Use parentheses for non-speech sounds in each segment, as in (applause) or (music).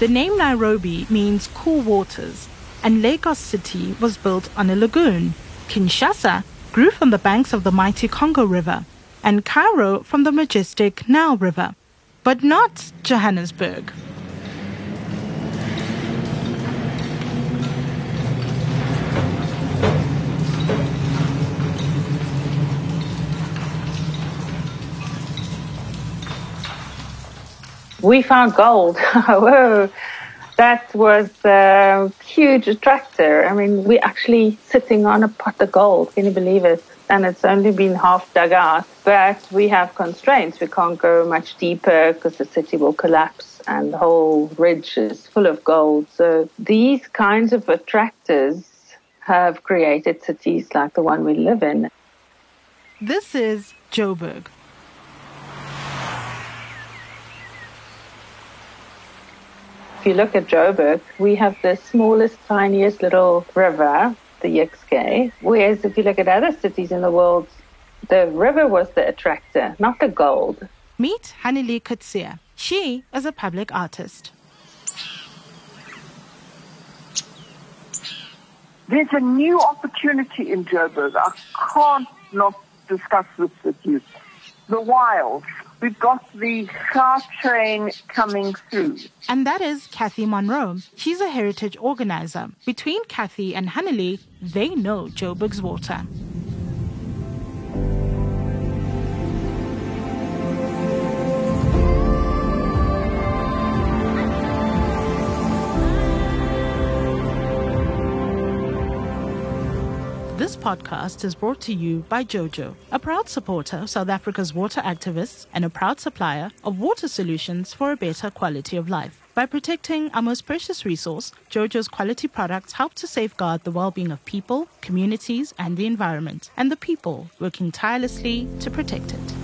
The name Nairobi means cool waters, and Lagos City was built on a lagoon. Kinshasa grew from the banks of the mighty Congo River, and Cairo from the majestic Nile River. But not Johannesburg. We found gold. (laughs) Whoa, that was a huge attractor. I mean, we're actually sitting on a pot of gold. Can you believe it? And it's only been half dug out. But we have constraints. We can't go much deeper because the city will collapse and the whole ridge is full of gold. So these kinds of attractors have created cities like the one we live in. This is Joburg, If you look at Joburg, we have the smallest, tiniest little river, the Jukskei. Whereas if you look at other cities in the world, the river was the attractor, not the gold. Meet Hannelie Coetzee. She is a public artist. There's a new opportunity in Joburg. I can't not discuss this with you. The wilds. We've got the car train coming through. And that is Kathy Munro. She's a heritage organizer. Between Kathy and Hannelie, they know Joburg's water. Podcast is brought to you by JoJo, a proud supporter of South Africa's water activists and a proud supplier of water solutions for a better quality of life. By protecting our most precious resource, JoJo's quality products help to safeguard the well being of people, communities, and the environment, and the people working tirelessly to protect it.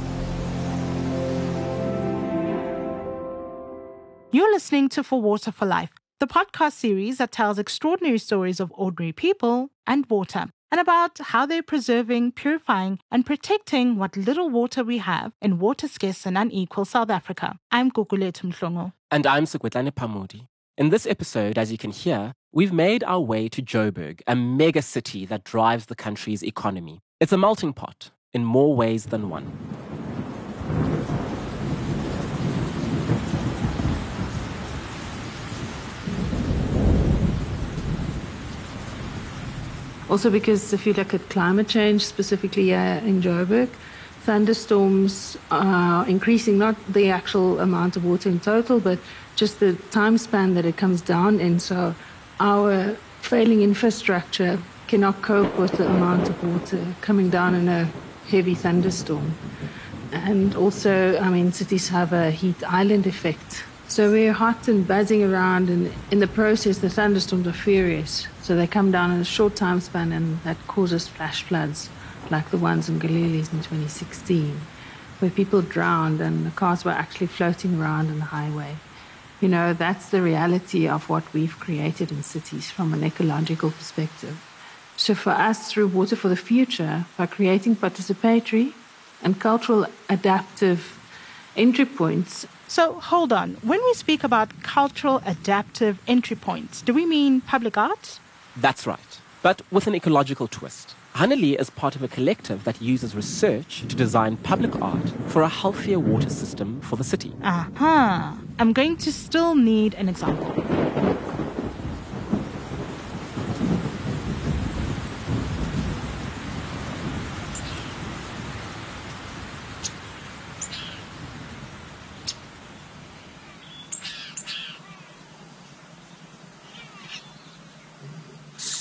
You're listening to For Water for Life, the podcast series that tells extraordinary stories of ordinary people and water and about how they're preserving, purifying, and protecting what little water we have in water scarce and unequal South Africa. I'm Gugulethu Mhlongo. And I'm Sekoetlane Phamodi. In this episode, as you can hear, we've made our way to Joburg, a mega city that drives the country's economy. It's a melting pot in more ways than one. Also, because if you look at climate change, specifically in Joburg, thunderstorms are increasing, not the actual amount of water in total, but just the time span that it comes down in. So, our failing infrastructure cannot cope with the amount of water coming down in a heavy thunderstorm. And also, I mean, cities have a heat island effect. So we're hot and buzzing around, and in the process, the thunderstorms are furious. So they come down in a short time span, and that causes flash floods like the ones in Galilees in 2016, where people drowned and the cars were actually floating around on the highway. You know, that's the reality of what we've created in cities from an ecological perspective. So for us, through Water for the Future, by creating participatory and cultural adaptive entry points. So hold on. When we speak about cultural adaptive entry points, do we mean public art? That's right, but with an ecological twist. Hannelie is part of a collective that uses research to design public art for a healthier water system for the city. Aha. Uh-huh. I'm going to still need an example.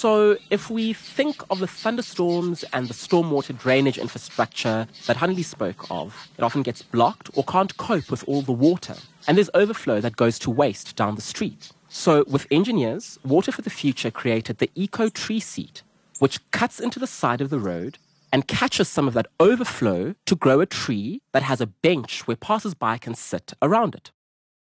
So, if we think of the thunderstorms and the stormwater drainage infrastructure that Hannelie spoke of, it often gets blocked or can't cope with all the water. And there's overflow that goes to waste down the street. So, with engineers, Water for the Future created the Eco Tree Seat, which cuts into the side of the road and catches some of that overflow to grow a tree that has a bench where passers-by can sit around it.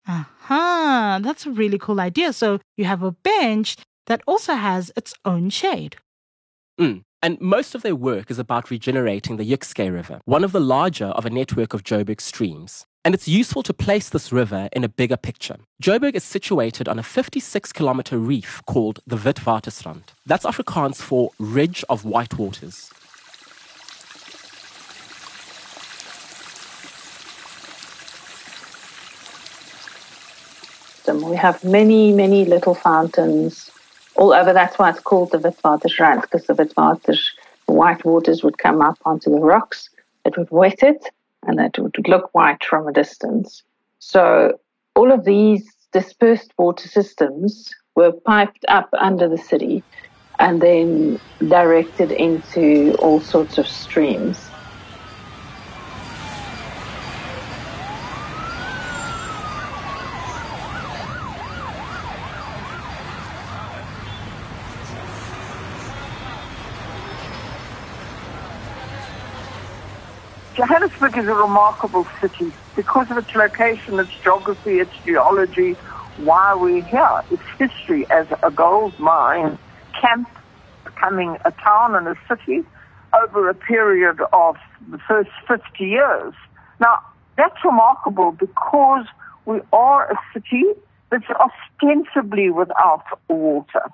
Aha, uh-huh. that's a really cool idea. So you have a bench that also has its own shade. Mm. And most of their work is about regenerating the Jukskei River, one of the larger of a network of Joburg streams. And it's useful to place this river in a bigger picture. Joburg is situated on a 56 kilometer reef called the Witwatersrand. That's Afrikaans for Ridge of White Waters. We have many, many little fountains all over. That's why it's called the Witwatersrand, because the Witwaters, the white waters would come up onto the rocks. It would wet it, and it would look white from a distance. So all of these dispersed water systems were piped up under the city and then directed into all sorts of streams. Is a remarkable city because of its location, its geography, its geology, why we're here. Its history as a gold mine camp, becoming a town and a city over a period of the first 50 years. Now, that's remarkable because we are a city that's ostensibly without water.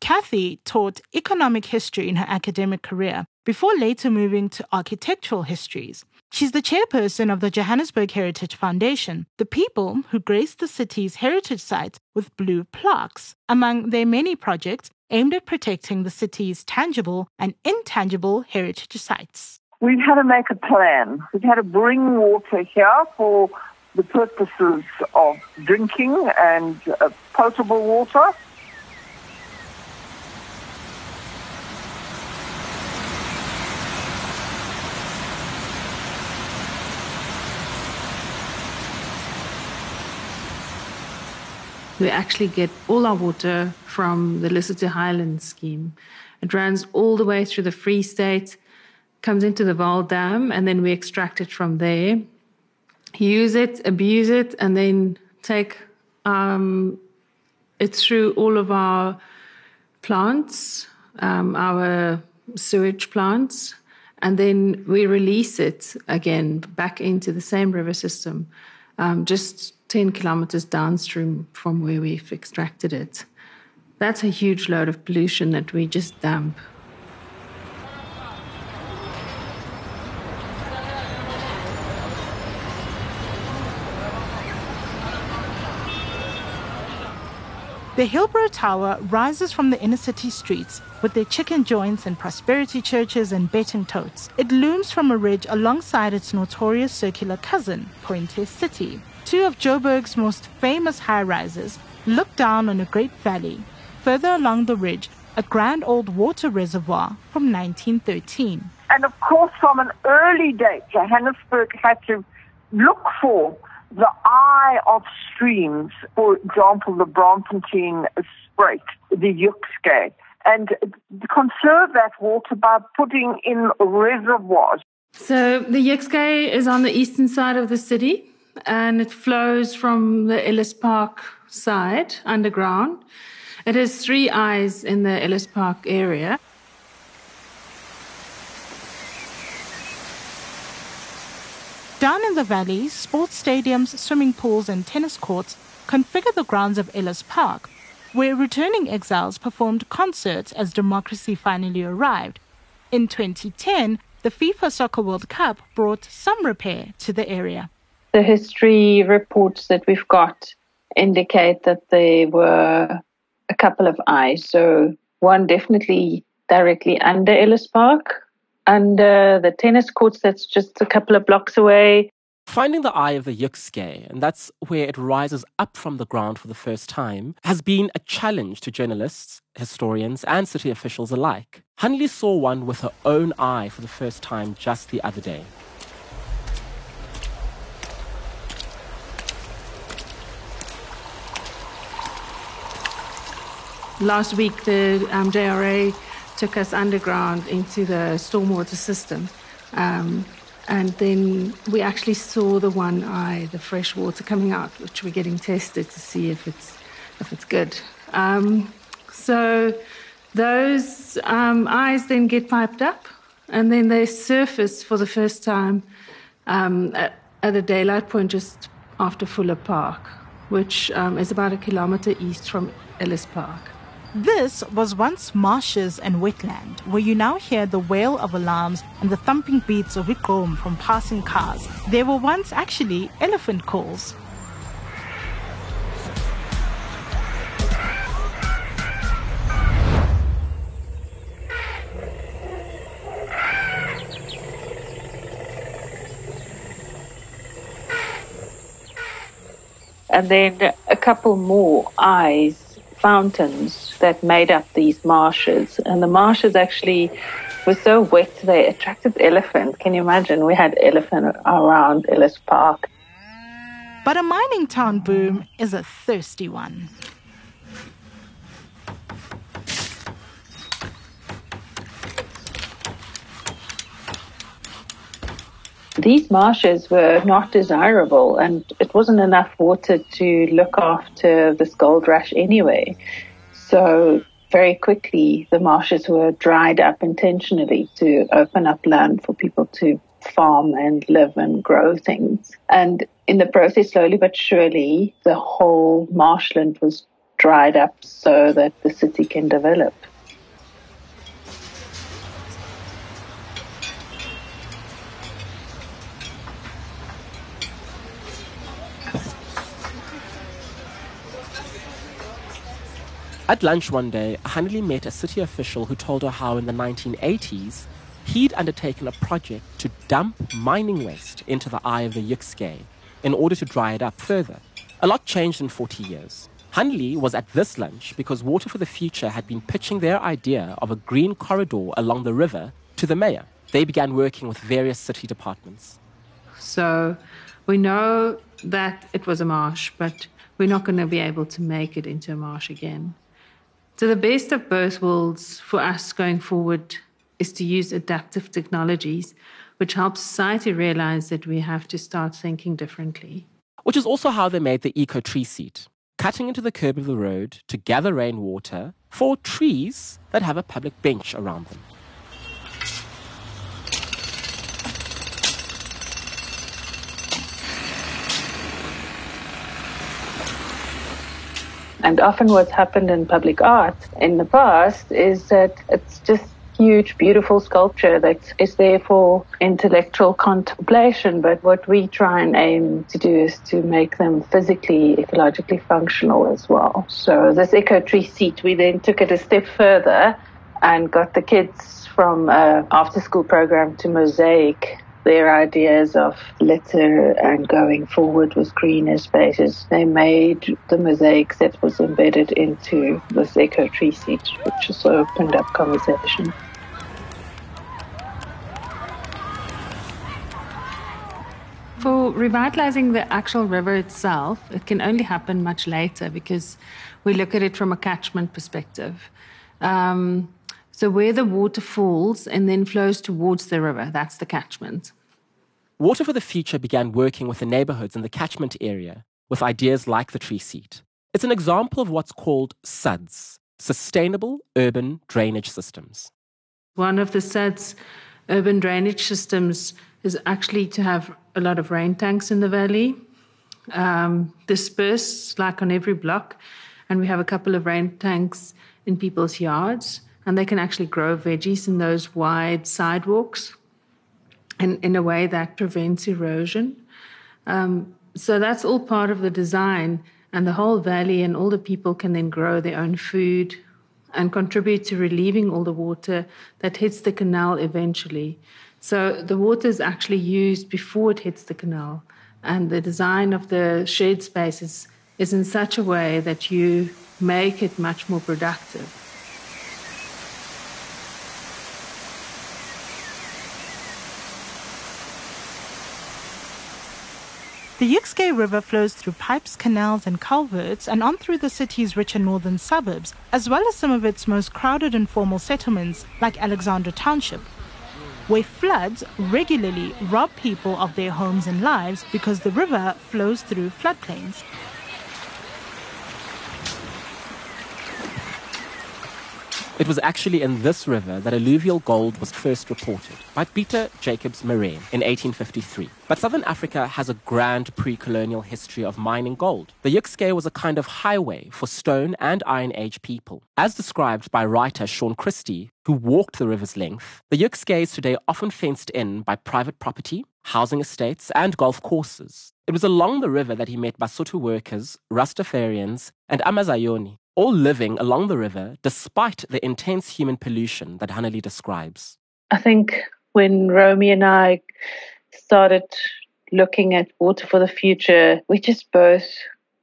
Kathy taught economic history in her academic career before later moving to architectural histories. She's the chairperson of the Johannesburg Heritage Foundation, the people who grace the city's heritage sites with blue plaques, among their many projects aimed at protecting the city's tangible and intangible heritage sites. We've had to make a plan. We've had to bring water here for the purposes of drinking and uh, potable water. We actually get all our water from the Lesotho Highlands scheme. It runs all the way through the Free State, comes into the Vaal Dam, and then we extract it from there, use it, abuse it, and then take um, it through all of our plants, um, our sewage plants, and then we release it again back into the same river system. Um, just 10 kilometers downstream from where we've extracted it. That's a huge load of pollution that we just dump. The Hillbrow Tower rises from the inner city streets with their chicken joints and prosperity churches and betting totes. It looms from a ridge alongside its notorious circular cousin, Ponte City. Two of Joburg's most famous high rises look down on a great valley. Further along the ridge, a grand old water reservoir from 1913. And of course, from an early date, Johannesburg had to look for the eye of streams, for example, the Braamfontein Spruit, the Jukskei, and conserve that water by putting in reservoirs. So the Jukskei is on the eastern side of the city and it flows from the Ellis Park side underground. It has three eyes in the Ellis Park area. Down in the valley, sports stadiums, swimming pools, and tennis courts configure the grounds of Ellis Park, where returning exiles performed concerts as democracy finally arrived. In 2010, the FIFA Soccer World Cup brought some repair to the area the history reports that we've got indicate that there were a couple of eyes. So one definitely directly under Ellis Park, under the tennis courts that's just a couple of blocks away. Finding the eye of the Jukskei, and that's where it rises up from the ground for the first time, has been a challenge to journalists, historians, and city officials alike. Hannelie saw one with her own eye for the first time just the other day. Last week the um, JRA took us underground into the stormwater system. Um, and then we actually saw the one eye, the fresh water coming out, which we're getting tested to see if it's if it's good. Um, so Those um, eyes then get piped up and then they surface for the first time um, at, at, a daylight point just after Fuller Park, which um, is about a kilometer east from Ellis Park. This was once marshes and wetland, where you now hear the wail of alarms and the thumping beats of igqom from passing cars. There were once actually elephant calls. and then a couple more eyes, fountains that made up these marshes. And the marshes actually were so wet they attracted elephants. Can you imagine? We had elephants around Ellis Park. But a mining town boom is a thirsty one. These marshes were not desirable and it wasn't enough water to look after this gold rush anyway. So very quickly the marshes were dried up intentionally to open up land for people to farm and live and grow things. And in the process, slowly but surely, the whole marshland was dried up so that the city can develop. At lunch one day, Hannelie met a city official who told her how in the 1980s he'd undertaken a project to dump mining waste into the eye of the Jukskei in order to dry it up further. A lot changed in 40 years. Hannelie was at this lunch because Water for the Future had been pitching their idea of a green corridor along the river to the mayor. They began working with various city departments. So we know that it was a marsh, but we're not going to be able to make it into a marsh again. So, the best of both worlds for us going forward is to use adaptive technologies, which help society realize that we have to start thinking differently. Which is also how they made the eco tree seat, cutting into the curb of the road to gather rainwater for trees that have a public bench around them. And often what's happened in public art in the past is that it's just huge, beautiful sculpture that is there for intellectual contemplation. But what we try and aim to do is to make them physically, ecologically functional as well. So this eco tree seat, we then took it a step further and got the kids from uh, after school program to mosaic their ideas of litter and going forward with greener spaces. They made the mosaics that was embedded into this eco tree seat, which also opened up conversation. For revitalizing the actual river itself, it can only happen much later because we look at it from a catchment perspective. Um, so, where the water falls and then flows towards the river, that's the catchment. Water for the Future began working with the neighborhoods in the catchment area with ideas like the tree seat. It's an example of what's called SUDS, Sustainable Urban Drainage Systems. One of the SUDS urban drainage systems is actually to have a lot of rain tanks in the valley, um, dispersed like on every block. And we have a couple of rain tanks in people's yards, and they can actually grow veggies in those wide sidewalks and in a way that prevents erosion. Um, so that's all part of the design, and the whole valley and all the people can then grow their own food and contribute to relieving all the water that hits the canal eventually. So the water is actually used before it hits the canal, and the design of the shared spaces is in such a way that you make it much more productive. The Jukskei River flows through pipes, canals, and culverts and on through the city's richer northern suburbs, as well as some of its most crowded informal settlements like Alexandra Township, where floods regularly rob people of their homes and lives because the river flows through floodplains. It was actually in this river that alluvial gold was first reported by Peter Jacobs Marais in 1853. But southern Africa has a grand pre colonial history of mining gold. The Jukskei was a kind of highway for Stone and Iron Age people. As described by writer Sean Christie, who walked the river's length, the Jukskei is today often fenced in by private property, housing estates, and golf courses. It was along the river that he met Basotho workers, Rastafarians, and Amazayoni, all living along the river despite the intense human pollution that Hannelie describes. I think when Romy and I started looking at water for the future, we just both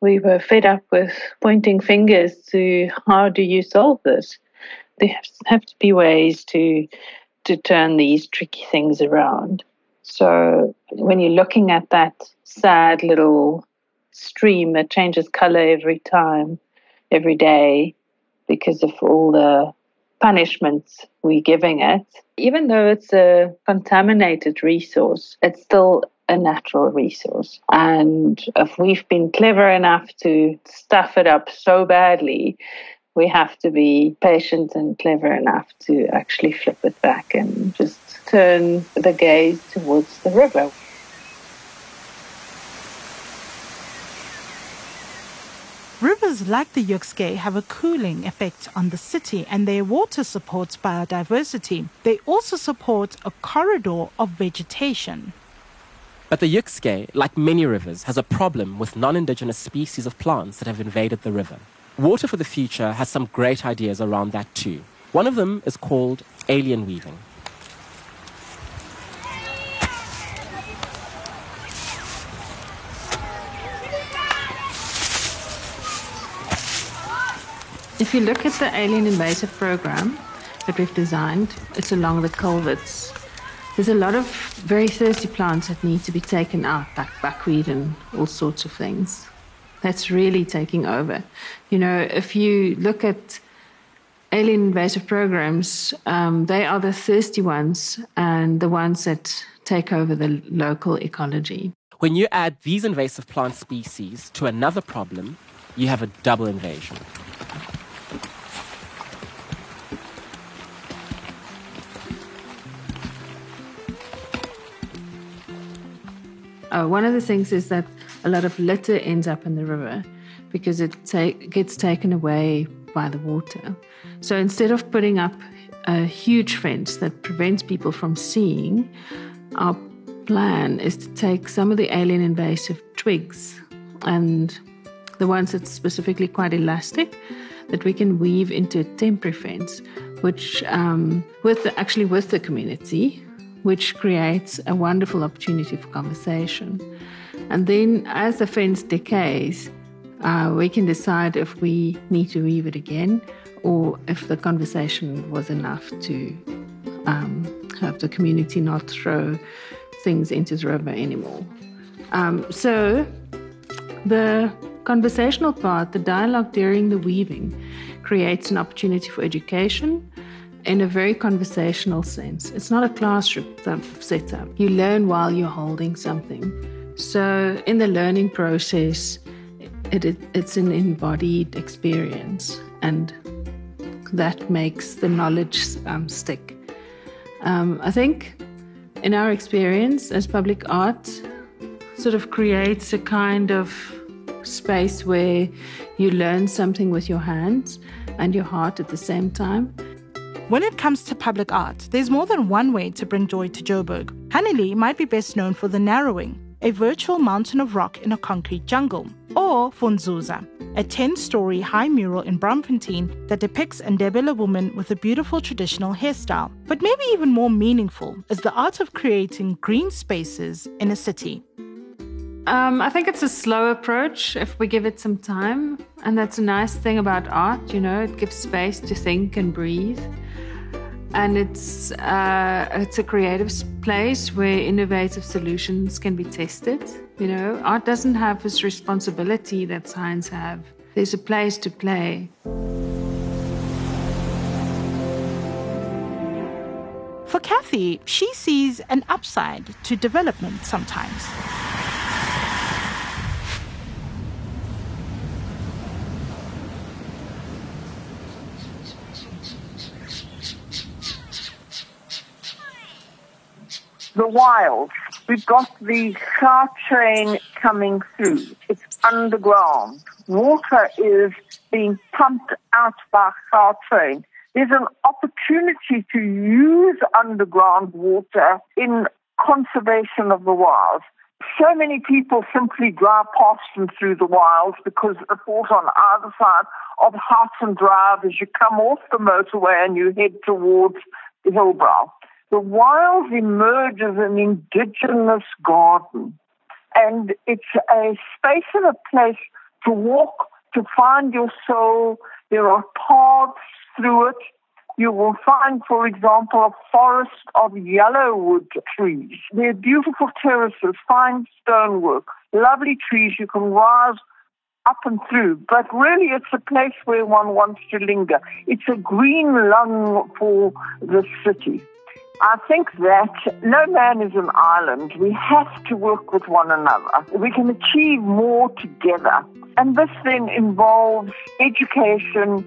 we were fed up with pointing fingers to how do you solve this? There have to be ways to to turn these tricky things around. So when you're looking at that sad little stream that changes color every time, every day because of all the punishments we're giving it. Even though it's a contaminated resource, it's still a natural resource. And if we've been clever enough to stuff it up so badly, we have to be patient and clever enough to actually flip it back and just turn the gaze towards the river. Rivers like the Jukskei have a cooling effect on the city and their water supports biodiversity. They also support a corridor of vegetation. But the Jukskei, like many rivers, has a problem with non indigenous species of plants that have invaded the river. Water for the Future has some great ideas around that too. One of them is called alien weaving. If you look at the alien invasive program that we've designed, it's along the culverts. There's a lot of very thirsty plants that need to be taken out, like buckwheat and all sorts of things. That's really taking over. You know, if you look at alien invasive programs, um, they are the thirsty ones and the ones that take over the local ecology. When you add these invasive plant species to another problem, you have a double invasion. Uh, one of the things is that a lot of litter ends up in the river because it ta- gets taken away by the water. So instead of putting up a huge fence that prevents people from seeing, our plan is to take some of the alien invasive twigs and the ones that's specifically quite elastic that we can weave into a temporary fence, which um, with the, actually with the community which creates a wonderful opportunity for conversation. And then, as the fence decays, uh, we can decide if we need to weave it again or if the conversation was enough to um, have the community not throw things into the river anymore. Um, so, the conversational part, the dialogue during the weaving, creates an opportunity for education in a very conversational sense. It's not a classroom setup. You learn while you're holding something. So, in the learning process, it, it, it's an embodied experience, and that makes the knowledge um, stick. Um, I think, in our experience as public art, sort of creates a kind of space where you learn something with your hands and your heart at the same time. When it comes to public art, there's more than one way to bring joy to Joburg. Hannelie might be best known for The Narrowing, a virtual mountain of rock in a concrete jungle, or Funzuza, a 10 story high mural in Braamfontein that depicts a Ndebele woman with a beautiful traditional hairstyle. But maybe even more meaningful is the art of creating green spaces in a city. Um, I think it's a slow approach if we give it some time. And that's a nice thing about art, you know, it gives space to think and breathe and it's uh, it's a creative place where innovative solutions can be tested. You know, art doesn't have this responsibility that science have. There's a place to play. For Kathy, she sees an upside to development sometimes. The wilds. We've got the car train coming through. It's underground. Water is being pumped out by car train. There's an opportunity to use underground water in conservation of the wilds. So many people simply drive past them through the wilds because it falls on either side of Houghton Drive as you come off the motorway and you head towards Hillbrow. The wilds emerge as an indigenous garden. And it's a space and a place to walk, to find your soul. There are paths through it. You will find, for example, a forest of yellowwood trees. They're beautiful terraces, fine stonework, lovely trees. You can rise up and through, but really it's a place where one wants to linger. It's a green lung for the city. I think that no man is an island. We have to work with one another. We can achieve more together. And this then involves education,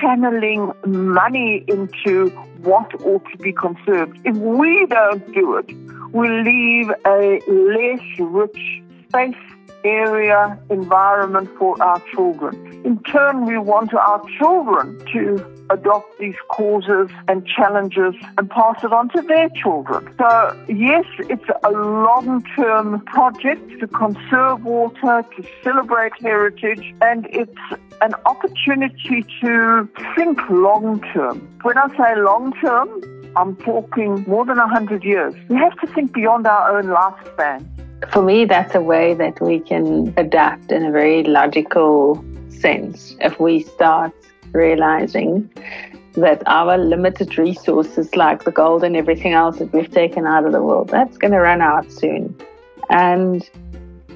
channeling money into what ought to be conserved. If we don't do it, we leave a less rich space area environment for our children. In turn, we want our children to adopt these causes and challenges and pass it on to their children. So, yes, it's a long term project to conserve water, to celebrate heritage, and it's an opportunity to think long term. When I say long term, I'm talking more than 100 years. We have to think beyond our own lifespan. For me, that's a way that we can adapt in a very logical sense. If we start realizing that our limited resources, like the gold and everything else that we've taken out of the world, that's going to run out soon. And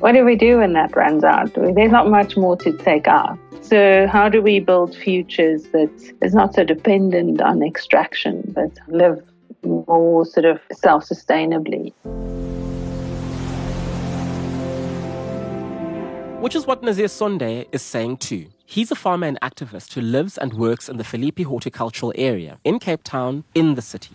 what do we do when that runs out? There's not much more to take out. So, how do we build futures that is not so dependent on extraction, but live more sort of self sustainably? Which is what Nazeer Sonday is saying too. He's a farmer and activist who lives and works in the Philippi horticultural area in Cape Town, in the city.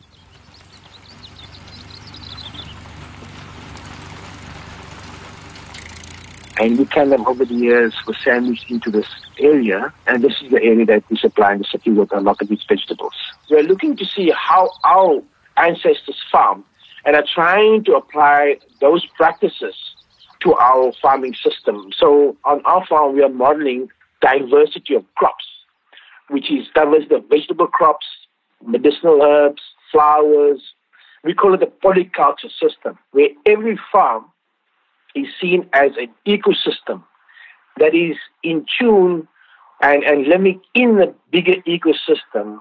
And we can them over the years were sandwiched into this area, and this is the area that we supply the city with a lot of these vegetables. We're looking to see how our ancestors farmed and are trying to apply those practices to our farming system. So on our farm, we are modeling diversity of crops, which is diversity of vegetable crops, medicinal herbs, flowers. We call it the polyculture system, where every farm is seen as an ecosystem that is in tune and, and living in the bigger ecosystem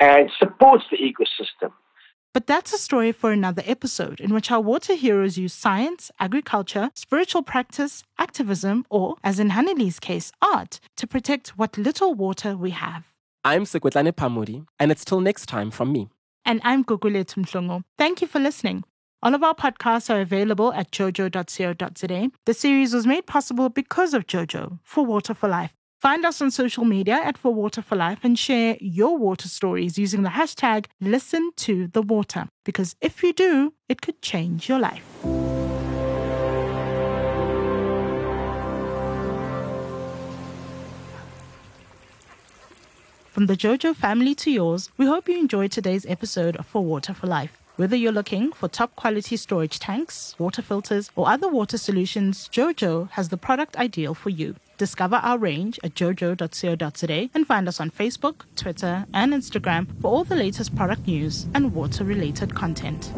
and supports the ecosystem. But that's a story for another episode in which our water heroes use science, agriculture, spiritual practice, activism, or, as in Hannelie's case, art, to protect what little water we have. I'm Sekoetlane Phamodi, and it's till next time from me. And I'm Gugulethu Mhlongo. Thank you for listening. All of our podcasts are available at jojo.co.za. The series was made possible because of Jojo for Water for Life. Find us on social media at For Water for Life and share your water stories using the hashtag Listen to the Water. Because if you do, it could change your life. From the JoJo family to yours, we hope you enjoyed today's episode of For Water for Life. Whether you're looking for top quality storage tanks, water filters, or other water solutions, JoJo has the product ideal for you. Discover our range at jojo.co.za and find us on Facebook, Twitter, and Instagram for all the latest product news and water related content.